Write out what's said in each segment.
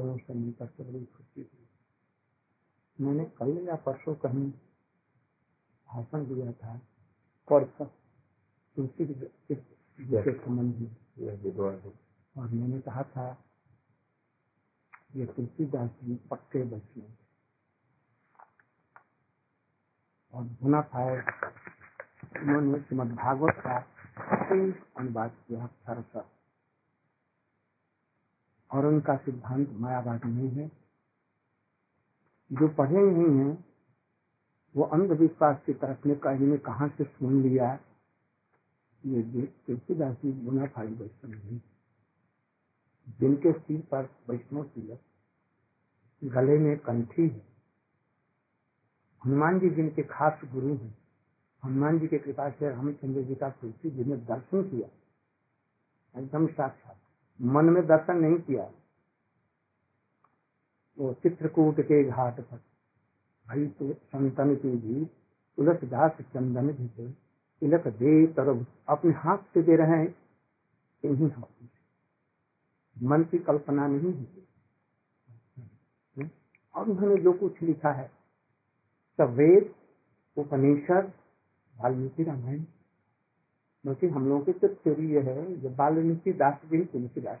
से मिलकर के बड़ी खुशी हुई मैंने कल या परसों कहीं भाषण दिया था परसों तुलसी के संबंध में। और मैंने कहा था ये तुलसीदास जी पक्के बच्चे और गुना पाए उन्होंने श्रीमद भागवत का अनुवाद किया सरसा और उनका सिद्धांत मायावाद नहीं है। जो पढ़े नहीं है, वो अंधविश्वास की तरफ़ ने कहीं कहा से सुन लिया। ये तुलसीदास जी गुना फाई वैष्णव नहीं जिनके सिर पर वैष्णव तिलक, गले में कंठी है। हनुमान जी जिनके खास गुरु हैं। हनुमान जी के कृपा से रामचंद्र जी का तुलसी जी ने दर्शन किया। एकदम साक्षात। मन में दर्शन नहीं किया, वो चित्रकूट के घाट पर, भाई तो संतन के भी तुलसीदास चंदन भी थे तिलक दे तरब, अपने हाथ से दे रहे हैं, इन्हीं हाथों से। मन की कल्पना नहीं है। और उन्होंने जो कुछ लिखा है, सब वेद, उपनिषद, वाल्मीकि रामायण क्योंकि हम लोगों की तो थ्योरी ये है जो वाल्मीकि दास जी तुलसी दास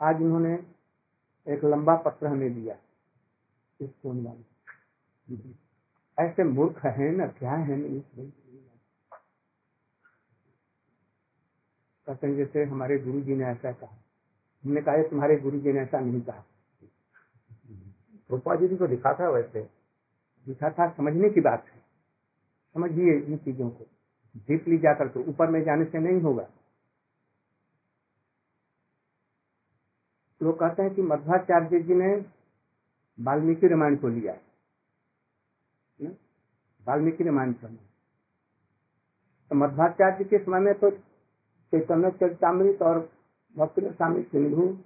आज उन्होंने एक लंबा पत्र हमें दिया इस फ़ोन वाले। ऐसे मूर्ख है न क्या है न कहते हैं जैसे हमारे गुरु जी ने ऐसा कहा। हमने कहा तुम्हारे गुरु जी ने ऐसा नहीं कहा। रूपा जी को दिखा था वैसे? दिखा था समझने की बात है। समझिए इन चीज़ों को। डीपली जाकर तो ऊपर में जाने से नहीं होगा। लोग कहते हैं कि मध्वाचार्य जी ने वाल्मीकि रामायण को लिया। वाल्मीकि रामायण को। तो मध्वाचार्य के समय में तो चैतन्य चरितमृत और भक्ति स्वामी सिंधु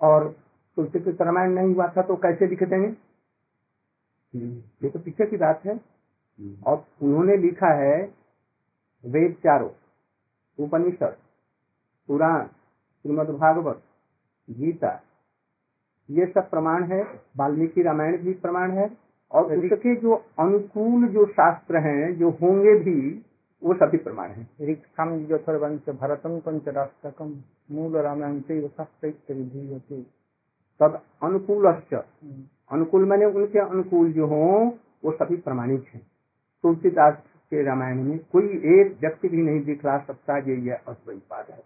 और तुलसी रामायण नहीं हुआ था तो कैसे लिख देंगे? ये तो पीछे की बात है। और उन्होंने लिखा है वेद चारों उपनिषद पुराण श्रीमद भागवत गीता। ये सब प्रमाण है वाल्मीकि रामायण भी प्रमाण है और उसके जो अनुकूल जो शास्त्र हैं जो होंगे भी वो सभी प्रमाण है। यथर्वंश भरतम पंच राष्ट्रकम मूल रामायण से विधि होती। तब अनुकूल अनुकूल मैंने उनके अनुकूल जो हो वो सभी प्रमाणित है। तुलसीदास के रामायण में कोई एक व्यक्ति भी नहीं दिखला सकता ये ये अद्वैतवाद है।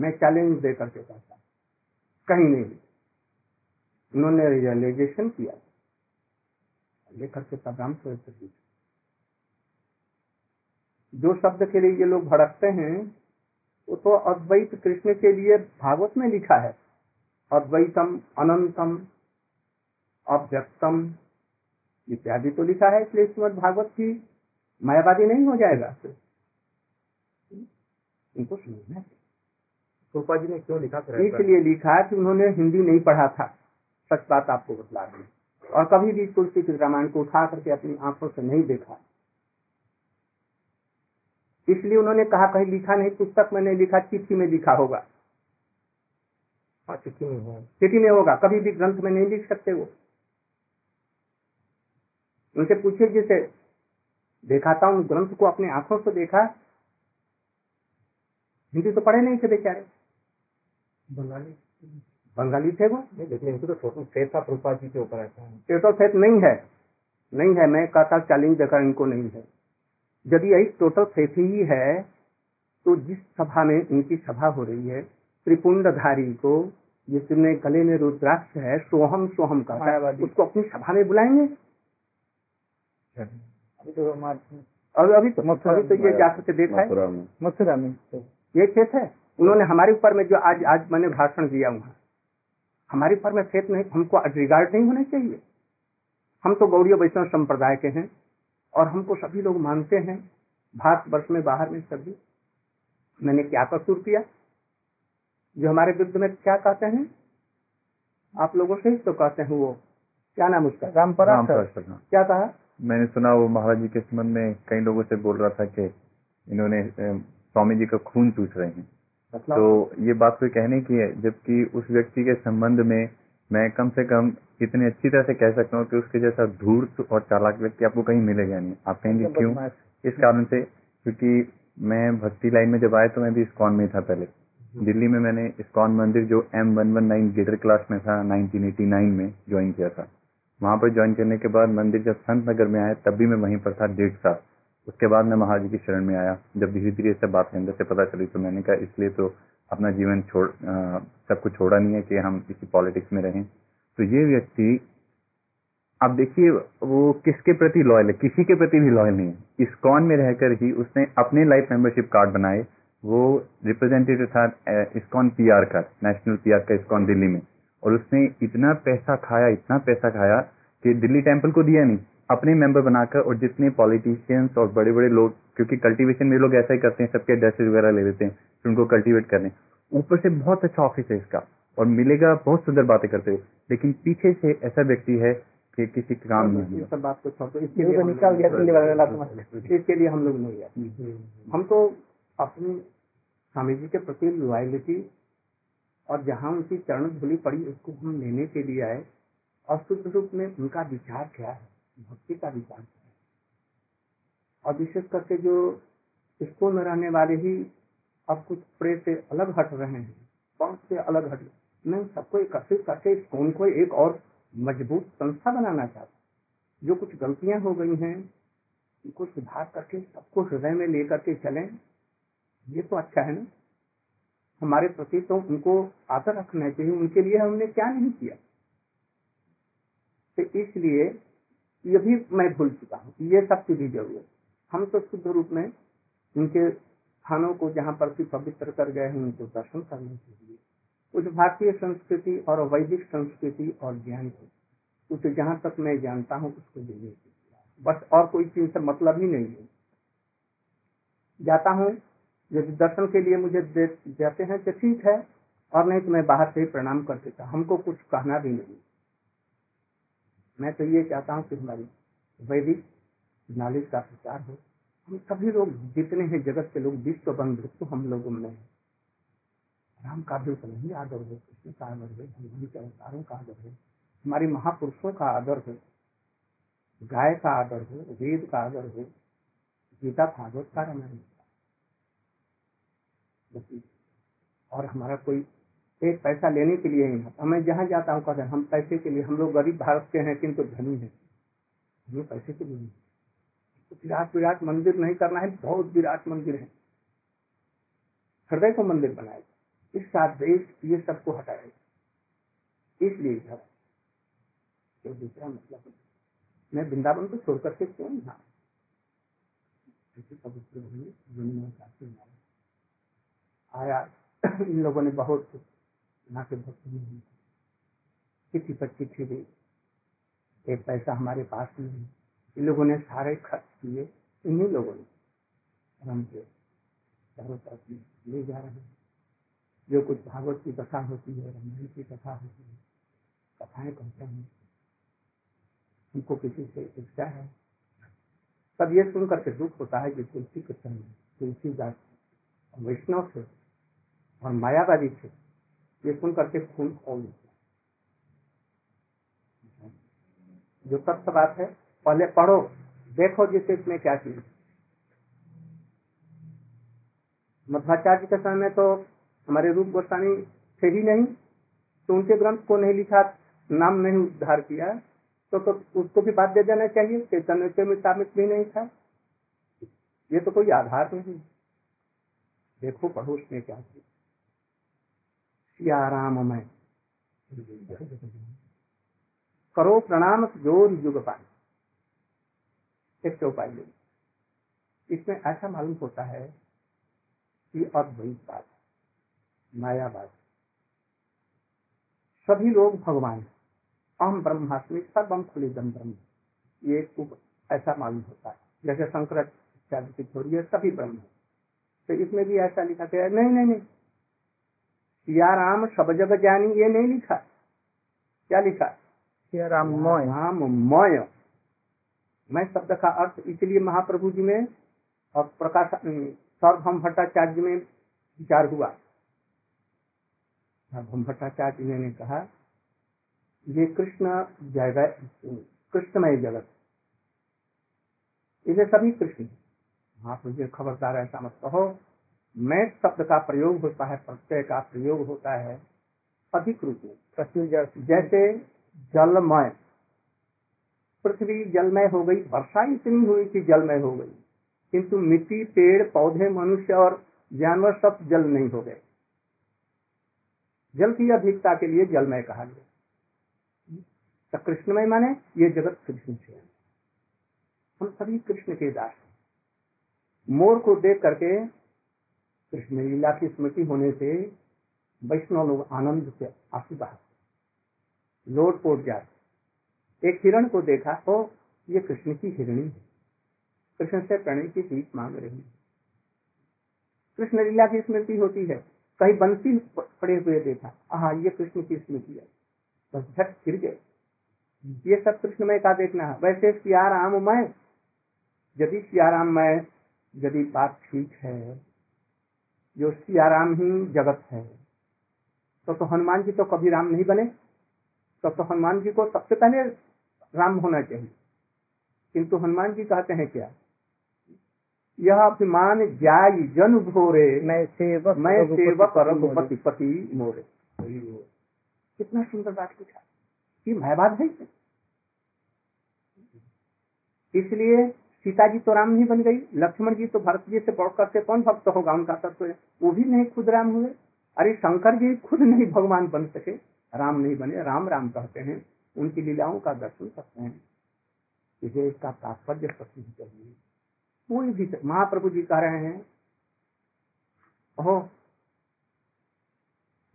मैं चैलेंज दे करके कहता कहीं नहीं। उन्होंने रियलाइजेशन किया। लेकर के तब राम जो शब्द के लिए ये लोग भड़कते हैं, वो तो अद्वैत कृष्ण के लिए भागवत में लिखा है। अद्वैतम अनंतम, अव्यक्तम इत्यादि तो लिखा है इसलिए श्रीमद भागवत की मायावादी नहीं हो जाएगा। इनको समझना जी ने क्यों लिखा इसलिए लिखा कि उन्होंने हिंदी नहीं पढ़ा था। सच बात आपको बतला दी। और कभी भी तुलसी के रामायण को उठा करके अपनी आँखों से नहीं देखा। इसलिए उन्होंने कहा कहीं लिखा नहीं पुस्तक में नहीं लिखा चिट्ठी में लिखा होगा। हाँ चिट्ठी में होगा। चिट्ठी में होगा। कभी भी ग्रंथ में नहीं लिख सकते वो। उनसे पूछिए जैसे देखा था उन ग्रंथ को अपने आँखों से देखा। हिंदी तो पढ़े नहीं थे बेचारे। बंगाली। बंगाली थे वो। लेकिन इनको तो टोटल फेथ था रूपा जी के ऊपर ऐसा है टोटल फेथ नहीं है। नहीं है मैं कहता चैलेंज देकर इनको नहीं है। यदि यही टोटल फेथ ही है तो जिस सभा में इनकी सभा हो रही है त्रिपुंडधारी को जिसमें गले में रुद्राक्ष है सोहम सोहम का उसको अपनी सभा में बुलाएँगे? अभी तो और अभी तो अभी तो ये जा करके देखा है मथुरा में। ये खेत है। उन्होंने हमारे ऊपर में जो आज आज मैंने भाषण दिया वहाँ। हमारे ऊपर में खेत नहीं हमको रिगार्ड नहीं होना चाहिए। हम तो गौड़ी वैष्णव संप्रदाय के हैं और हमको सभी लोग मानते हैं। भारत वर्ष में बाहर में सभी। मैंने क्या कसूर किया? जो हमारे विरुद्ध में क्या कहते हैं? आप लोगों से ही तो कहते हैं वो। क्या नाम उसका? रामपरा क्या कहा? मैंने सुना वो महाराज जी के संबंध में कई लोगों से बोल रहा था कि इन्होंने स्वामी जी का खून चूस रहे हैं। मतलब? तो ये बात कोई कहने की है? जबकि उस व्यक्ति के संबंध में मैं कम से कम इतनी अच्छी तरह से कह सकता हूँ कि उसके जैसा धूर्त और चालाक व्यक्ति आपको कहीं मिलेगा नहीं। आप कहेंगे क्यों? इस कारण से क्योंकि मैं भक्ति लाइन में जब आया तो मैं भी इस्कॉन में था पहले। दिल्ली में मैंने इस्कॉन मंदिर जो एम वन वन नाइन गेटर क्लास में था 1989 में ज्वाइन किया था। वहाँ पर ज्वाइन करने के बाद मंदिर जब संत नगर में आया तब भी मैं वहीं पर था डेढ़ साल। उसके बाद मैं महाराज जी की शरण में आया। जब धीरे धीरे सब बात के अंदर से पता चली तो मैंने कहा, इसलिए तो अपना जीवन छोड़ सब कुछ छोड़ा नहीं है कि हम इसी पॉलिटिक्स में रहें। तो ये व्यक्ति, अब देखिए, वो किसके प्रति लॉयल है? किसी के प्रति भी लॉयल नहीं है। इस्कॉन में रहकर ही उसने अपने लाइफ मेंबरशिप कार्ड बनाए। वो रिप्रेजेंटेटिव था इस्कॉन पीआर का नेशनल पीआर का इस्कॉन दिल्ली में। और उसने इतना पैसा खाया इतना पैसा खाया कि दिल्ली टेंपल को दिया नहीं अपने मेंबर बनाकर और जितने पॉलिटिशियंस और बड़े बड़े लोग क्योंकि कल्टीवेशन में लोग ऐसा ही करते हैं सबके एड्रेसेस वगैरह ले लेते हैं फिर उनको कल्टीवेट करने। ऊपर से बहुत अच्छा ऑफ़िस है इसका और मिलेगा बहुत सुंदर बातें करते हुए। लेकिन पीछे से ऐसा व्यक्ति है कि किसी के काम नहीं सब बात को छोड़ दो इसके लिए तो निकाल दिल्ली वाले इसके लिए हम लोग नहीं आए। हम तो अपनी स्वामी जी के प्रति लॉयलिटी और जहाँ उनकी चरण धूलि पड़ी, उसको हम लेने के लिए आए। और शुद्ध रूप में उनका विचार क्या है? भक्ति का विचार क्या है? और विशेष करके जो स्कूल में रहने वाले ही अब कुछ प्रे से अलग हट रहे हैं कौन से अलग हट मैं सबको एकत्रित करके स्कूल को एक और मज़बूत संस्था बनाना चाहता जो कुछ गलतियाँ हो गई हैं, उनको सुधार करके सबको हृदय में लेकर के चलें, ये तो अच्छा है ना? हमारे प्रति तो उनको आदर रखना चाहिए, उनके लिए हमने क्या नहीं किया? तो इसलिए ये भी मैं भूल चुका हूँ, ये सब की भी ज़रूरत हम तो शुद्ध रूप में उनके स्थानों को जहाँ पर भी पवित्र कर गए हैं, उनको दर्शन करने के लिए। उस भारतीय संस्कृति और वैदिक संस्कृति और ज्ञान को, उसे जहाँ तक मैं जानता हूँ, उसको देने के लिए बस और कोई चीज़ से मतलब ही नहीं है। जाता हूँ यदि दर्शन के लिए मुझे दे, जाते हैं तो ठीक है, और नहीं तो मैं बाहर से ही प्रणाम कर देता हमको कुछ कहना भी नहीं। मैं तो ये चाहता हूँ कि हमारी वैदिक नॉलेज का प्रचार हो। हम सभी लोग जितने हैं जगत के लोग, विश्व बंधु तो हम लोगों में है। राम का भी उतना ही आदर हो, कृष्ण का आदर हो भगवान के अवतारों का आदर हो, हमारे महापुरुषों का आदर हो, गाय का आदर हो, वेद का आदर हो, गीता भागवत का रामायण का बस और हमारा कोई एक पैसा लेने के लिए नहीं होता। मैं जहाँ जाता हूँ, कहते हम पैसे के लिए, हम लोग गरीब भारत के हैं, किंतु धनी हैं। हमें पैसे के लिए नहीं। तो विराट विराट मंदिर नहीं करना है, बहुत विराट मंदिर है। हृदय को मंदिर बनाए इसका देश, ये सबको हटाए इसलिए घर। तो दूसरा मतलब मैं वृंदावन को छोड़ करके क्यों यहाँ ऐसे पवित्र भूमि दुनिया में काफ़ी नाम। आया। इन लोगों ने बहुत यहाँ के भक्त भी हैं। चिट्ठी पर चिट्ठी दी एक पैसा हमारे पास नहीं है इन लोगों ने सारे खर्च किए, इन्हीं लोगों ने। और के चारों तरफ़ ले जा रहे हैं। जो कुछ भागवत की कथा होती है, रामायण की कथा होती है, कथाएँ कहते हैं। उनको किसी से इच्छा है। तब ये सुन करके दुख होता है कि तुलसी के संग तुलसी दास वैष्णव थे और मायावादी थे ये सुन करके खून खोल जो सत्य बात है पहले पढ़ो देखो जिसे इसमें क्या चीज़ मध्वाचार्य के समय में तो हमारे रूप गोस्वामी थे ही नहीं तो उनके ग्रंथ को नहीं लिखा नाम नहीं उद्धार किया तो, तो उसको भी बात दे देना चाहिए चैतन्य के मुताबिक भी नहीं था। ये तो कोई आधार नहीं देखो पढ़ो उसमें क्या चीज़ सिया राम मैं। करो प्रणाम ज़ोर युग पाए। एक चौपाई ले। इसमें ऐसा मालूम होता है कि अद्वैत बात मायावाद। सभी लोग भगवान। अहम ब्रह्मास्मि सर्वम खुलिदम ब्रह्म ये ऐसा मालूम होता है। जैसे थोड़ी है, सभी ब्रह्म तो इसमें भी ऐसा लिखा गया नहीं नहीं नहीं। सिया राम सब जग जानी ये नहीं लिखा क्या लिखा सिया राम मोय। राम मय। मैं शब्द का अर्थ इसलिए महाप्रभु जी में और प्रकाश सार्वभौम भट्टाचार्य में विचार हुआ। भम भट्टाचार्य जी ने कहा ये कृष्ण जगत कृष्णमय जगत इसे सभी कृष्ण हैं। आप मुझे खबरदार ऐसा मत कहो। मैं शब्द का प्रयोग होता है, प्रत्यय का प्रयोग होता है, अधिक रूप में जैसे जलमय। पृथ्वी जलमय हो गई, वर्षा इतनी हुई कि जलमय हो गई, किंतु मिट्टी, पेड़, पौधे, मनुष्य और जानवर सब जल नहीं हो गए। जल की अधिकता के लिए जलमय कहा गया। तो कृष्णमय माने ये जगत कृष्ण से हम सभी कृष्ण के दास मोर को देख करके कृष्ण लीला की स्मृति होने से वैष्णव लोग आनंद से बहाते लोट पोट जाते। एक हिरण को देखा, ओ, ये कृष्ण की हिरणी है। कृष्ण से प्रणय की भीख मांग रही है। कृष्ण लीला की स्मृति होती है। कहीं बंसी पड़े हुए देखा हाँ ये कृष्ण की स्मृति है। बस झट फिर गए। ये सब कृष्णमय का देखना है। वैसे सिया राम मैं यदि सिया राम मैं यदि बात ठीक है जो सिया राम ही जगत है। तो तो हनुमान जी तो कभी राम नहीं बने। तो तो हनुमान जी को सबसे पहले राम होना चाहिए। किंतु हनुमान जी कहते हैं क्या? यह अभिमान जाय जन भोरे मैं सेवक मैं सेवक पति रघुपति पति मोरे। कितना सुंदर बात लिखा ये महबाद है। इसलिए सीता जी तो राम नहीं बन गई लक्ष्मण जी तो भरत जी से बढ़कर के कौन भक्त होगा उनका तत्व है? वो भी नहीं खुद राम हुए। अरे शंकर जी खुद नहीं भगवान बन सके राम नहीं बने राम राम कहते हैं उनकी लीलाओं का दर्शन करते हैं। इसे इसका तात्पर्य प्रसिद्ध चाहिए। कोई भी महाप्रभु जी कह रहे हैं ओहो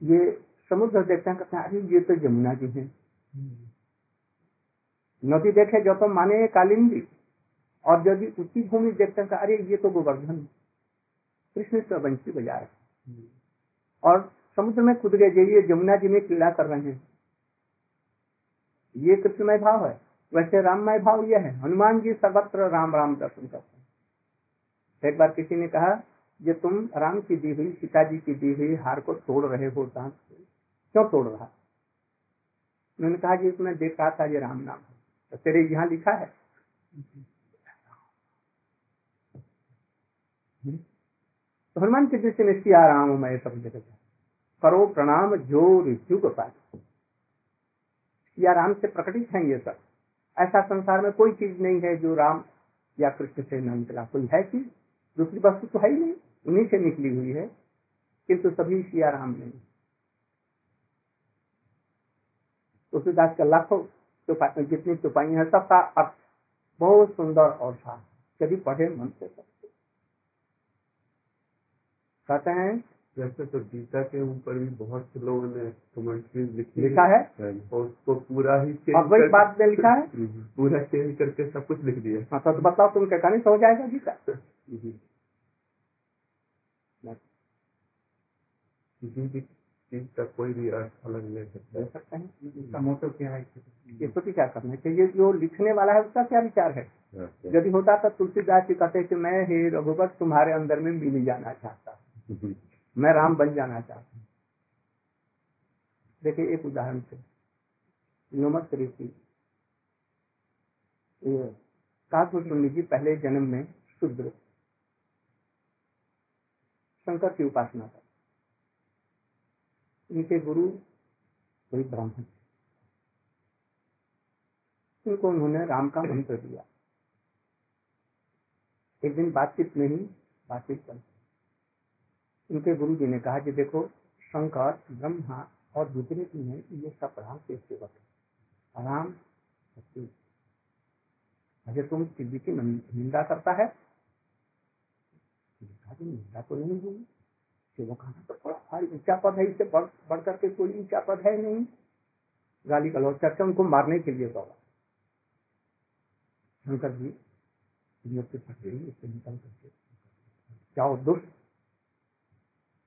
ये समुद्र देखते हैं कहते हैं अरे ये तो यमुना जी हैं। नदी देखे जो तो माने कालिंदी। और यदि उसी भूमि देखते हैं अरे, ये तो गोवर्धन कृष्ण तो बंशी रहे और समुद्र में कूद गए, जे ये यमुना जी में क्रीड़ा कर रहे हैं। ये कृष्णमय भाव है। वैसे राममय भाव यह है। हनुमान जी सर्वत्र राम राम दर्शन करते हैं। एक बार किसी ने कहा, ये तुम राम की दी हुई सीता जी की दी हुई हार को तोड़ रहे हो, दांत क्यों तोड़ रहा? मैंने कहा जी इसमें देख रहा था, ये राम नाम है। तो तेरे यहाँ लिखा है? तो हनुमान की दृष्टि में सिया राम मैं सब जगह करो प्रणाम, ज़ोर युग पाए या राम से प्रकटित हैं ये सब। ऐसा संसार में कोई चीज़ नहीं है जो राम या कृष्ण से न निकला। कोई है चीज़? दूसरी वस्तु तो है ही नहीं। उन्हीं से निकली हुई है। किंतु सभी सिया राम नहीं तुलसीदास का लाखों जितनी चौपाई है सबका अर्थ बहुत सुंदर और साफ़। यदि पढ़े मन से सकते कहते हैं? वैसे तो गीता के ऊपर भी बहुत से लोगों ने कमेंट्री लिखी लिखा है? और उसको पूरा ही वही बात में लिखा है? पूरा चेंज करके सब कुछ लिख दिया। हाँ तो बताओ तुम क्या कहानी से हो जाएगा गीता। किसी भी चीज़ का कोई भी अर्थ अलग ले सकता है। हैं इसका मोटो क्या है? ये तो क्या करना चाहिए जो लिखने वाला है उसका क्या विचार है? यदि होता तो तुलसीदास जी कहते कि मैं हे रघुवर तुम्हारे अंदर में मिल जाना चाहता। हूँ मैं राम बन जाना चाहता हूँ। देखिए, एक उदाहरण से। नमक ऋषि काकुटुंडी जी पहले जन्म में शूद्र। शंकर की उपासना कर इनके गुरु कोई ब्राह्मण इनको उन्होंने राम का मंत्र दिया। एक दिन बातचीत में ही बातचीत कर इनके गुरु जी ने कहा कि देखो, शंकर, ब्रह्मा और विपरीत में ये सब राम के सेवक है। राम अगर तुम सिद्धि की निंदा करता है? निंदा तो नहीं हुई सेवक आना तो बड़ा भारी ऊँचा पद है इससे बढ़ बढ़ करके कोई ऊँचा पद है नहीं। गाली गलौज करके उनको मारने के लिए दौड़ा। शंकर जी नियुक्त पकड़ी इससे निकल करके जाओ दुष्ट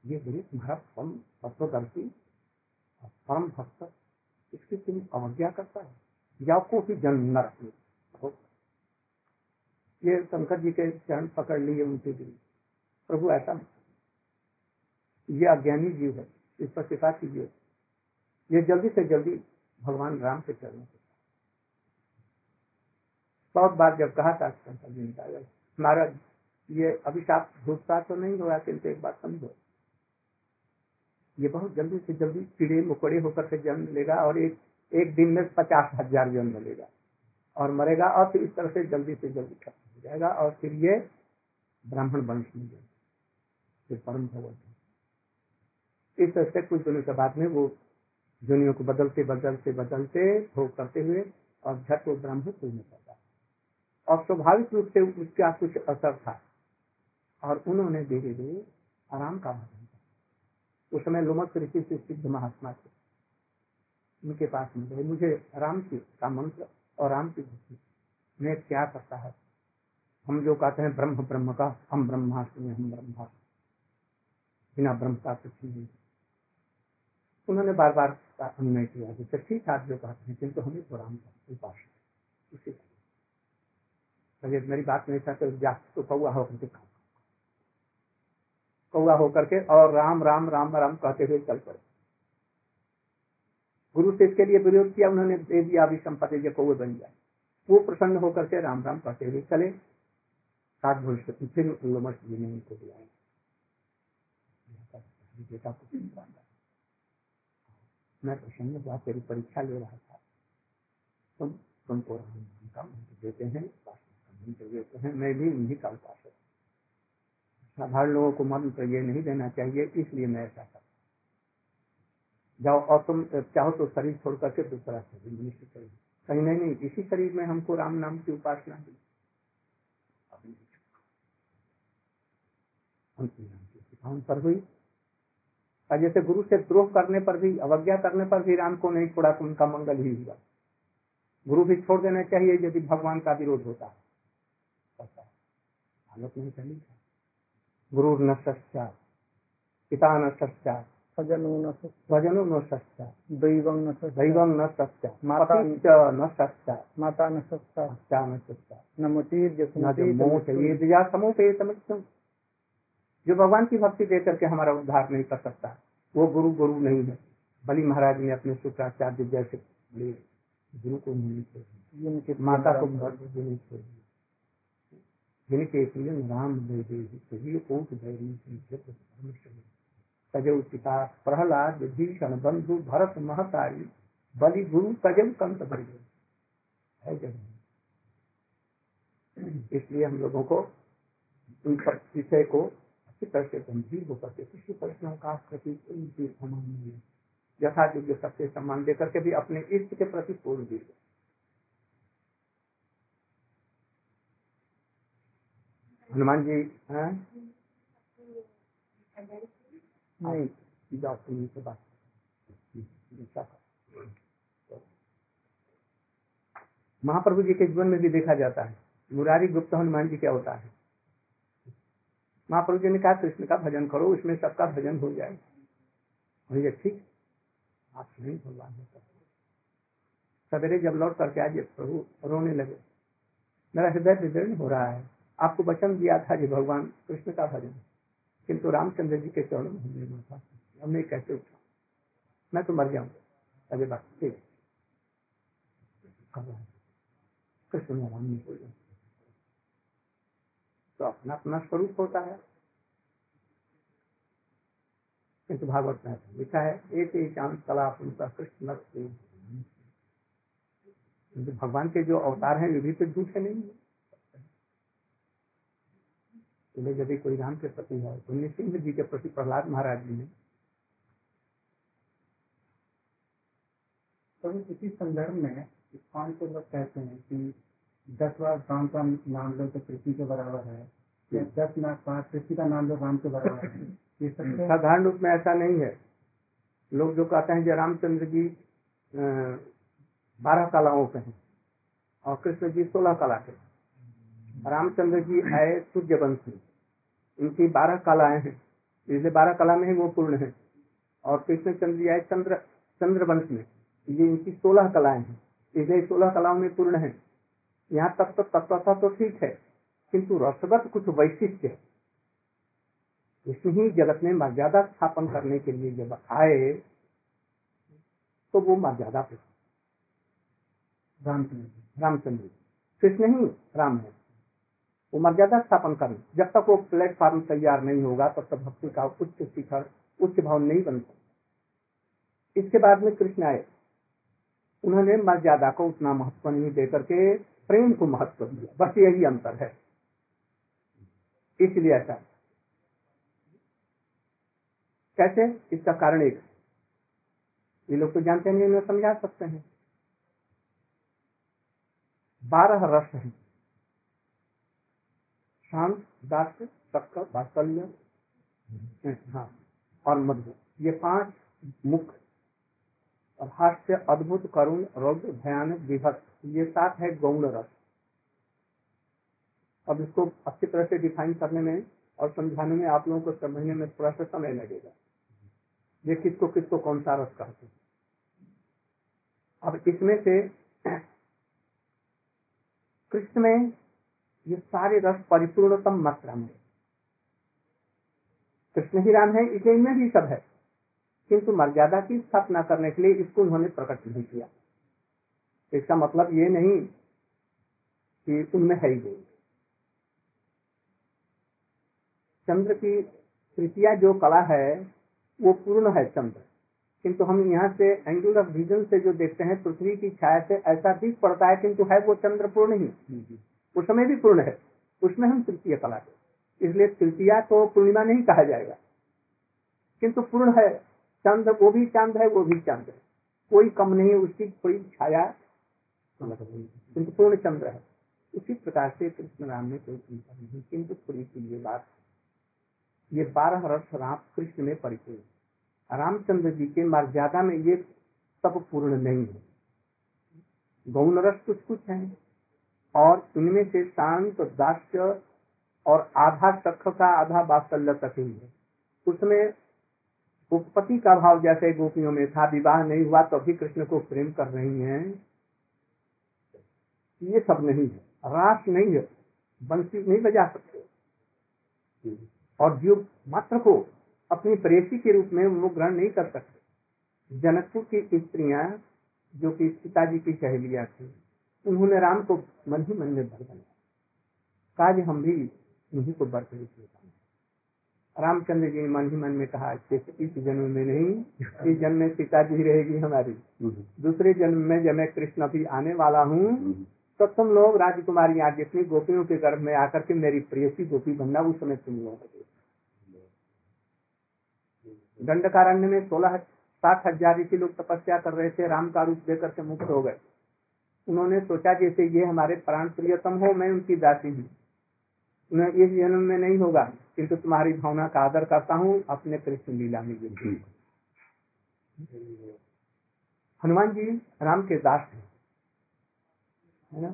ये परम तत्वदर्शी परम भक्त इसकी तुम अवज्ञा करता है। या को भी जन्म न रखने। ये शंकर जी के चरण पकड़ लिए उनके दिन प्रभु, ऐसा ये अज्ञानी जीव है। इस पर कृपा कीजिए। ये जल्दी से जल्दी भगवान राम के चरणों से बहुत बार जब कहा था शंकर जी ने महाराज ये अभिशाप भूतता तो नहीं होगा किंतु एक बात समझो। ये बहुत जल्दी से जल्दी कीड़े मकोड़े होकर के जन्म लेगा और एक एक दिन में पचास हज़ार जन्म लेगा और मरेगा और फिर इस तरह से जल्दी से जल्दी खत्म हो जाएगा और फिर ये ब्राह्मण वंश में जाएगा। परम भगवत इस तरह से कुछ दिनों के बाद में वो दुनिया को बदलते बदलते बदलते भोग करते हुए और झट वो ब्राह्मण में पड़ता और स्वाभाविक रूप से उसका कुछ असर था और उन्होंने धीरे धीरे आराम का भजन उस समय लुमक ऋषि से सिद्ध महात्मा थे। उनके पास में गए मुझे राम की का मंत्र और राम की भक्ति में क्या करता है? हम जो कहते हैं, ब्रह्म ब्रह्म का, हम ब्रह्मास्मि हम ब्रह्मास्मि। बिना ब्रह्म का कुछ नहीं उन्होंने बार बार अनुनय किया कि ठीक आप जो कहते हैं, किंतु हमें तो राम का उपासना उसी मेरी बात नहीं था तो जा तो कौआ के खाओ कौआ होकर के और राम राम राम राम कहते हुए चल पड़े। गुरु से इसके लिए विरोध किया, उन्होंने दे दिया अभी संपत्ति जो कौए बन जाए। वो प्रसन्न होकर के राम राम कहते हुए चले। सात भविष्य फिर लोमस जी उनको बुलाया बेटा को मैं प्रसन्न हुआ, तेरी परीक्षा ले रहा था। तुम तुमको राम नाम का मंत्र देते हैं मंत्र देते हैं, मैं भी उन्हीं का उपासक साधारण लोगों को मंत्र ये नहीं देना चाहिए, इसलिए मैं ऐसा करता जाओ और तुम चाहो तो शरीर छोड़ करके दूसरा शरीर मनुष्य शरीर कहीं नहीं नहीं, इसी शरीर में हमको राम नाम की उपासना हुई हम पर हुई। और जैसे गुरु से द्रोह करने पर भी, अवज्ञा करने पर भी राम को नहीं छोड़ा तो उनका मंगल ही हुआ। गुरु भी छोड़ देना चाहिए, यदि भगवान का विरोध होता है। नहीं चली गुरु न सच्चा पिता न सच्चा स्वजनो न स्वजनो न सच्चा दैवं न दैवं न सच्चा माता न सच्चा माता न सच्चा सच्चा न सच्चा न समूह जो भगवान की भक्ति दे करके हमारा उद्धार नहीं कर सकता वो गुरु गुरु नहीं है। बलि महाराज ने अपने शुक्राचार्य जैसे गुरु को नहीं छोड़ी माता को नहीं छोड़ी जिनके प्रिय राम कोट पिता प्रहलाद भीषण बंधु भरत महतारी, बलि गुरु तजव कंत है इसलिए हम लोगों को विषय को अच्छी तरह से गंभीर होकर के किसी प्रश्नों का प्रति कोई सम्मान नहीं है। यथा योग्य सबसे सम्मान देकर के भी अपने इष्ट के प्रति पूर्ण दी हनुमान जी हैं? नहीं तुम से बात महाप्रभु जी के जीवन में भी देखा जाता है। मुरारी गुप्त हनुमान जी क्या होता है। महाप्रभु जी ने कहा कृष्ण का भजन करो उसमें सबका भजन हो जाए। भैया ठीक आप नहीं भगवान हो सवेरे जब लौट करके आज प्रभु रोने लगे। मेरा हृदय विदीर्ण हो रहा है। आपको वचन दिया था जी भगवान, कृष्ण का भजन। किंतु रामचंद्र जी के चरणों में हमने माथा हमने कैसे उठा? मैं तो मर जाऊँगा। अरे बात ठीक कृष्ण नहीं बोल तो अपना अपना स्वरूप होता है। किंतु भागवत में लिखा है एक ही चाँद कला उनका कृष्ण भगवान के जो अवतार हैं, वे भी तो झूठे नहीं है। इसलिए यदि कोई राम के प्रति है तो नृसिंह जी के प्रति प्रहलाद महाराज जी ने तो इसी संदर्भ में इस्कॉन के लोग कहते हैं कि दस बार राम का नाम लो तो पृथ्वी के बराबर है, या दस लाख बार पृथ्वी का नाम लो राम के बराबर है। ये साधारण रूप में ऐसा नहीं है। लोग जो कहते हैं रामचंद्र जी बारह कलाओं के हैं और कृष्ण जी सोलह कला के रामचंद्र जी आए सूर्य वंश इनकी बारह कलाएँ हैं। इसलिए बारह कला में ही वो पूर्ण है। और कृष्ण चंद्र जी आए चंद्र चंद्र वंश में ये इनकी सोलह कलाएँ हैं। इसलिए सोलह कलाओं में पूर्ण है। यहाँ तक तो तत्वता तो ठीक है, किंतु रसगत कुछ वैशिष्ट है। कृष्ण ही जगत में मर्यादा स्थापन करने के लिए जब आए तो वो मर्यादा पे रामचंद्र रामचंद्र कृष्ण ही राम है। वो मर्यादा स्थापन कर। जब तक वो प्लेटफॉर्म तैयार नहीं होगा, तब तक भक्ति का उच्च शिखर, उच्च भाव नहीं बन सकता इसके बाद में कृष्ण आए। उन्होंने मर्यादा को उतना महत्व नहीं दे करके प्रेम को महत्व दिया। बस यही अंतर है। इसलिए ऐसा। कैसे? इसका कारण एक। ये लोग तो जानते नहीं समझा सकते हैं। बारह रस हैं। शांत दास्य सक्क वात्सल्य हाँ और मधुर ये पाँच और हास्य, अद्भुत, करुण, रौद्र, भयानक विभक्त ये सात है गौण रस। अब इसको अच्छी तरह से डिफाइन करने में और समझाने में आप लोगों को समझने में थोड़ा सा समय लगेगा। ये किसको किसको कौन सा रस कहते हैं? अब इसमें से कृष्ण में ये सारे रस परिपूर्णतम मात्रा में कृष्ण ही राम है इसलिए इनमें भी सब है। किंतु मर्यादा की स्थापना करने के लिए इसको उन्होंने प्रकट नहीं किया। इसका मतलब ये नहीं कि उनमें है ही नहीं चंद्र की तृतीया जो कला है, वो पूर्ण है चंद्र। किंतु हम यहाँ से एंगल ऑफ़ विजन से जो देखते हैं, पृथ्वी की छाया से ऐसा दिख पड़ता है, किंतु है वो चंद्र पूर्ण ही। उस समय भी पूर्ण है। उसमें हम तृतीय कला के। इसलिए तृतीया को पूर्णिमा नहीं कहा जाएगा। किंतु पूर्ण है। चंद्र वो भी चाँद है, वो भी चाँद है। कोई कम नहीं, उसकी कोई छाया किंतु पूर्ण चंद्र है। उसी प्रकार से कृष्ण राम ने कोई चिंता नहीं किंतु पूरी की ये बात ये बारह रस राम कृष्ण में परिपूर्ण रामचंद्र जी के मर्यादा में ये सब पूर्ण नहीं है। गौण रस कुछ कुछ है। और इनमें से शांत दास्य और आधा सख का आधा वात्सल्य तक ही है। उसमें उपपति का भाव जैसे गोपियों में था, विवाह नहीं हुआ तो भी कृष्ण को प्रेम कर रही हैं। ये सब नहीं है। रास नहीं है। बंसी नहीं बजा सकते। और जीव मात्र को अपनी प्रेसी के रूप में वो ग्रहण नहीं कर सकते। जनकपुर की स्त्रियाँ, जो कि पिताजी की सहेलियाँ थी उन्होंने राम को मन ही मन में भर बनाया काज हम भी उन्हीं को बर्फ़ बर रामचंद्र जी ने मन ही मन में कहा इस जन्म में नहीं, इस जन्म में सीता जी रहेगी हमारी। दूसरे जन्म में जब मैं कृष्ण भी आने वाला हूँ तो तुम लोग राजकुमारी आज जितनी गोपियों के गर्भ में आकर के मेरी प्रियसी गोपी बनना उस समय तुम लोग दंडकारण्य में सोलह साठ हज़ार ऋषि लोग तपस्या कर रहे थे, राम का रूप देकर के मुक्त हो गए। उन्होंने सोचा जैसे ये हमारे प्राण प्रियतम हो, मैं उनकी दासी हूँ। इस जन्म में नहीं होगा, किंतु तुम्हारी भावना का आदर करता हूँ, अपने कृष्ण लीला में गिर हनुमान जी राम के दास है ना?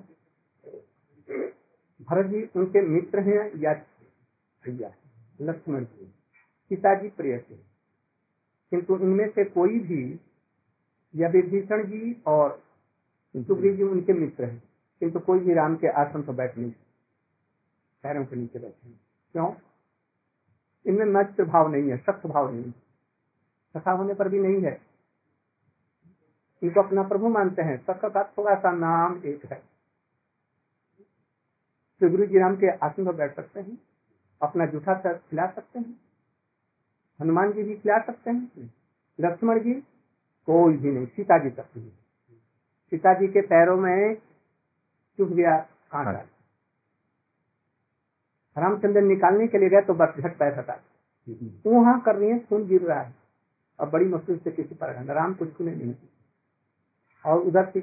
भरत जी उनके मित्र हैं या भैया? लक्ष्मण जी, पिताजी प्रिय थे। किंतु इनमें से कोई भी या विभीषण जी और सुग्रीव जी उनके मित्र हैं। किंतु कोई भी राम के आसन पर बैठ नहीं पैरों के नीचे बैठे क्यों? इनमें मैत्र भाव नहीं है, सख्त भाव नहीं है। सखा होने पर भी नहीं है। इनको अपना प्रभु मानते हैं। सख का थोड़ा सा नाम एक है। तो गुरु जी राम के आसन पर बैठ सकते हैं। अपना जूठा सर खिला सकते हैं। हनुमान जी भी खिला सकते हैं। लक्ष्मण जी कोई भी नहीं। सीता जी तक भी सीता जी के पैरों में चुभ गया कांटा। रामचंद्र निकालने के लिए गए तो बस झट पैर हटा वहाँ कर रही है खून गिर रहा है। और बड़ी मुश्किल से किसी पर राम कुछ सुने नहीं और उधर से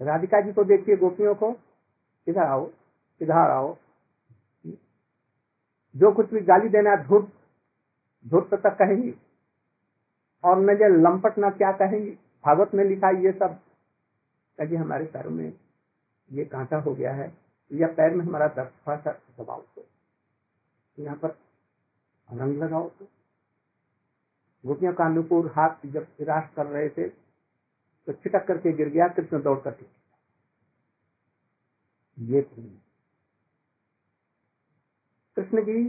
राधिका जी को देखिए गोपियों को। इधर आओ इधर आओ। जो कुछ भी गाली देना धूप धूप तक कहेंगी। और न जो लंपट न क्या कहेंगी। भागवत में लिखा ये सब कहिए हमारे पैरों में ये कांटा हो गया है, या पैर में हमारा दर्द थोड़ा सा दबाओ तो। यहाँ पर रंग लगाओ तो। गोपियों का अनुकूल हाथ जब निराश कर रहे थे तो छिटक करके गिर गया, कृष्ण दौड़ करके ये कृष्ण जी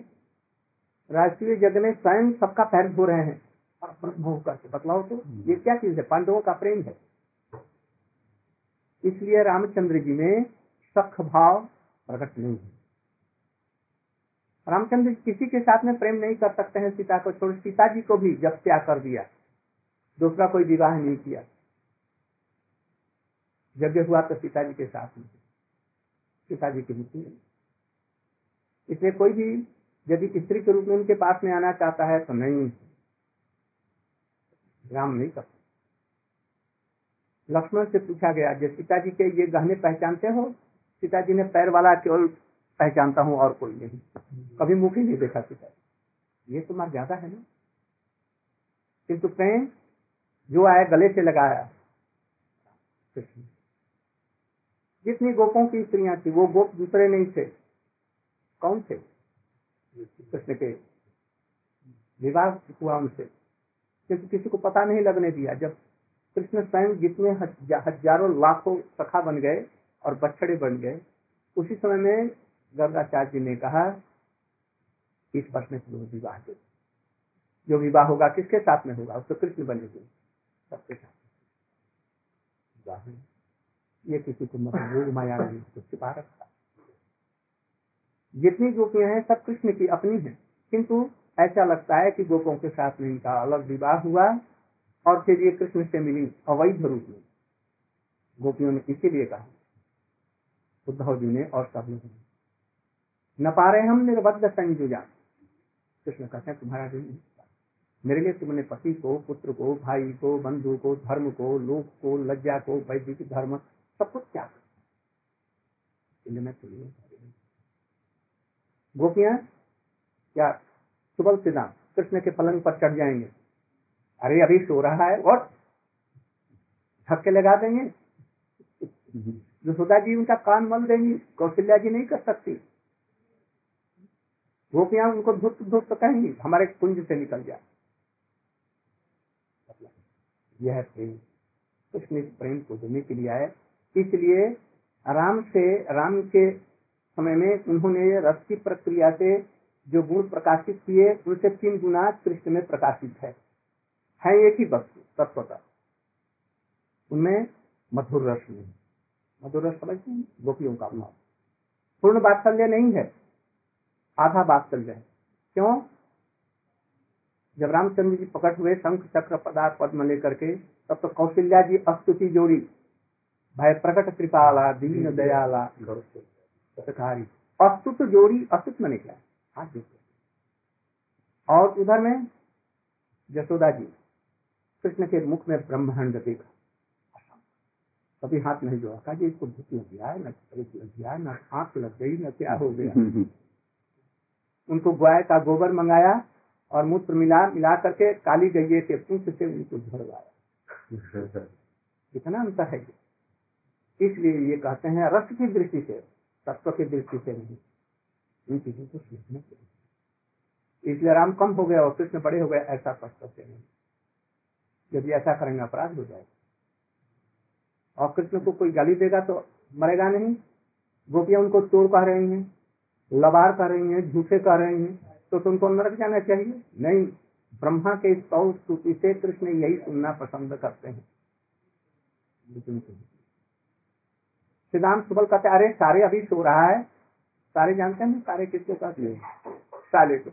राष्ट्रीय जग में स्वयं सबका पैर धो रहे हैं। और प्रभु करके। बतलाओ तो ये क्या चीज़ है? पांडवों का प्रेम है। इसलिए रामचंद्र जी में सख भाव प्रकट नहीं है। रामचंद्र जी किसी के साथ में प्रेम नहीं कर सकते हैं सीता को छोड़। सीता जी को भी जब त्याग कर दिया दूसरा कोई विवाह नहीं किया। यज्ञ हुआ तो सीता जी के साथ में। सीता जी की मृत्यु इसलिए कोई भी यदि स्त्री के रूप में उनके पास में आना चाहता है तो नहीं। राम नहीं कर लक्ष्मण से पूछा गया जो सीता जी के ये गहने पहचानते हो? सीता जी ने पैर वाला केवल पहचानता हूँ और कोई नहीं। कभी मुख ही नहीं देखा सीता ये तुम्हारा ज़्यादा है ना। किंतु प्रेम जो आया गले से लगाया। जितनी गोपों की स्त्रियाँ थी, वो गोप दूसरे नहीं थे। कौन थे? कृष्ण के विवाह हुआ उनसे। क्योंकि किसी को पता नहीं लगने दिया। जब कृष्ण स्वयं जितने हज़ारों लाखों सखा बन गए और बछड़े बन गए, उसी समय में गर्गाचार्य जी ने कहा, इस वर्ष में तुम्हें विवाह दे जो विवाह होगा, किसके साथ में होगा? उसको कृष्ण बनेगी सबके साथ ये किसी को मतलब माया ने उसको छिपा रखा। जितनी गोपियाँ हैं, सब कृष्ण की अपनी है। किंतु ऐसा लगता है कि गोपों के साथ में इनका अलग विवाह हुआ और फिर ये कृष्ण से मिली अवैध रूप में। गोपियों ने इसीलिए कहा। उद्धव जी ने और सब लोगों ने न पा रहे हम निर्बद्ध संयुजा। कृष्ण कहते हैं, तुम्हारा दिन मेरे लिए तुमने पति को, पुत्र को, भाई को, बंधु को, धर्म को, लोक को, लज्जा को, वैदिक धर्म, सब कुछ मैं गोपियाँ, क्या सुबल सिद्धांत कृष्ण के पलंग पर चढ़ जाएँगे। अरे, अभी सो रहा है, और धक्के लगा देंगे। यशोदा जी उनका कान मल देंगी, कौशल्या जी नहीं कर सकती। गोपियाँ उनको धुत धुत कहेंगी, हमारे कुंज से निकल जाए यह प्रेम, कृष्ण इस प्रेम को देने के लिए आए इसलिए राम से, राम के समय में उन्होंने रस की प्रक्रिया से जो गुण प्रकाशित किए, उनसे तीन गुना कृष्ण में प्रकाशित है। है एक ही वस्तु, तत्वता। उनमें मधुर रस नहीं मधुर रस समझते गोपियों का भाव। पूर्ण वात्सल्य नहीं है। आधा वात्सल्य है। क्यों? जब रामचंद्र जी प्रकट हुए शंख, चक्र, पदार्थ, पद्म लेकर के, तब तो कौशल्या जी अस्तुति जोड़ी। भाई प्रकट कृपाला, दीन दयाला अस्तुत जोड़ी, अस्तुत मैंने क्या? देखते और उधर में यशोदा जी कृष्ण के मुख में ब्रह्मांड देखा। कभी हाथ नहीं जोड़ा। कहा इसको भूख लग गया है न लग गया न आँख लग गई न क्या हो गया? उनको गाय का गोबर मंगाया और मूत्र मिला मिला करके काली गैये के पूछ से उनको झड़वाया। कितना अंतर है। इसलिए ये कहते हैं रस की दृष्टि से तत्व की दृष्टि से नहीं। इन को सीखना चाहिए इसलिए राम कम हो गया और कृष्ण बड़े हो गए, ऐसा तत्व से नहीं। यदि ऐसा करेंगे, अपराध हो जाएगा। और कृष्ण को कोई गाली देगा तो मरेगा नहीं। गोपियाँ उनको चोर कह रही हैं, लबार कह रही हैं, झूठे कह रही हैं तो तुमको नरक जाना चाहिए? नहीं। ब्रह्मा के सौ स्तुति से कृष्ण यही सुनना पसंद करते हैं। सिद्धांत सुबल कहते अरे, सारे अभी सो रहा है सारे जानते हैं, सारे किसको कहते हैं साले को।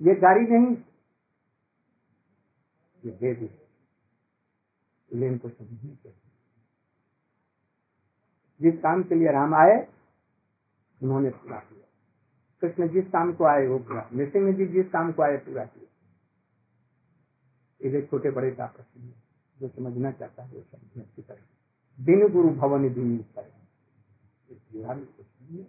ये गाड़ी नहीं। ये इनको समझने चाहिए जिस काम के लिए राम आए, उन्होंने पूरा किया। कृष्ण जिस काम को आए, वो पूरा। नृसिंह जी जिस काम को आए, पूरा किया। इसे छोटे बड़े का प्रश्न है, जो समझना चाहता है, वो समझना की तरह दिन गुरु भवन दिन 就比他们有经验。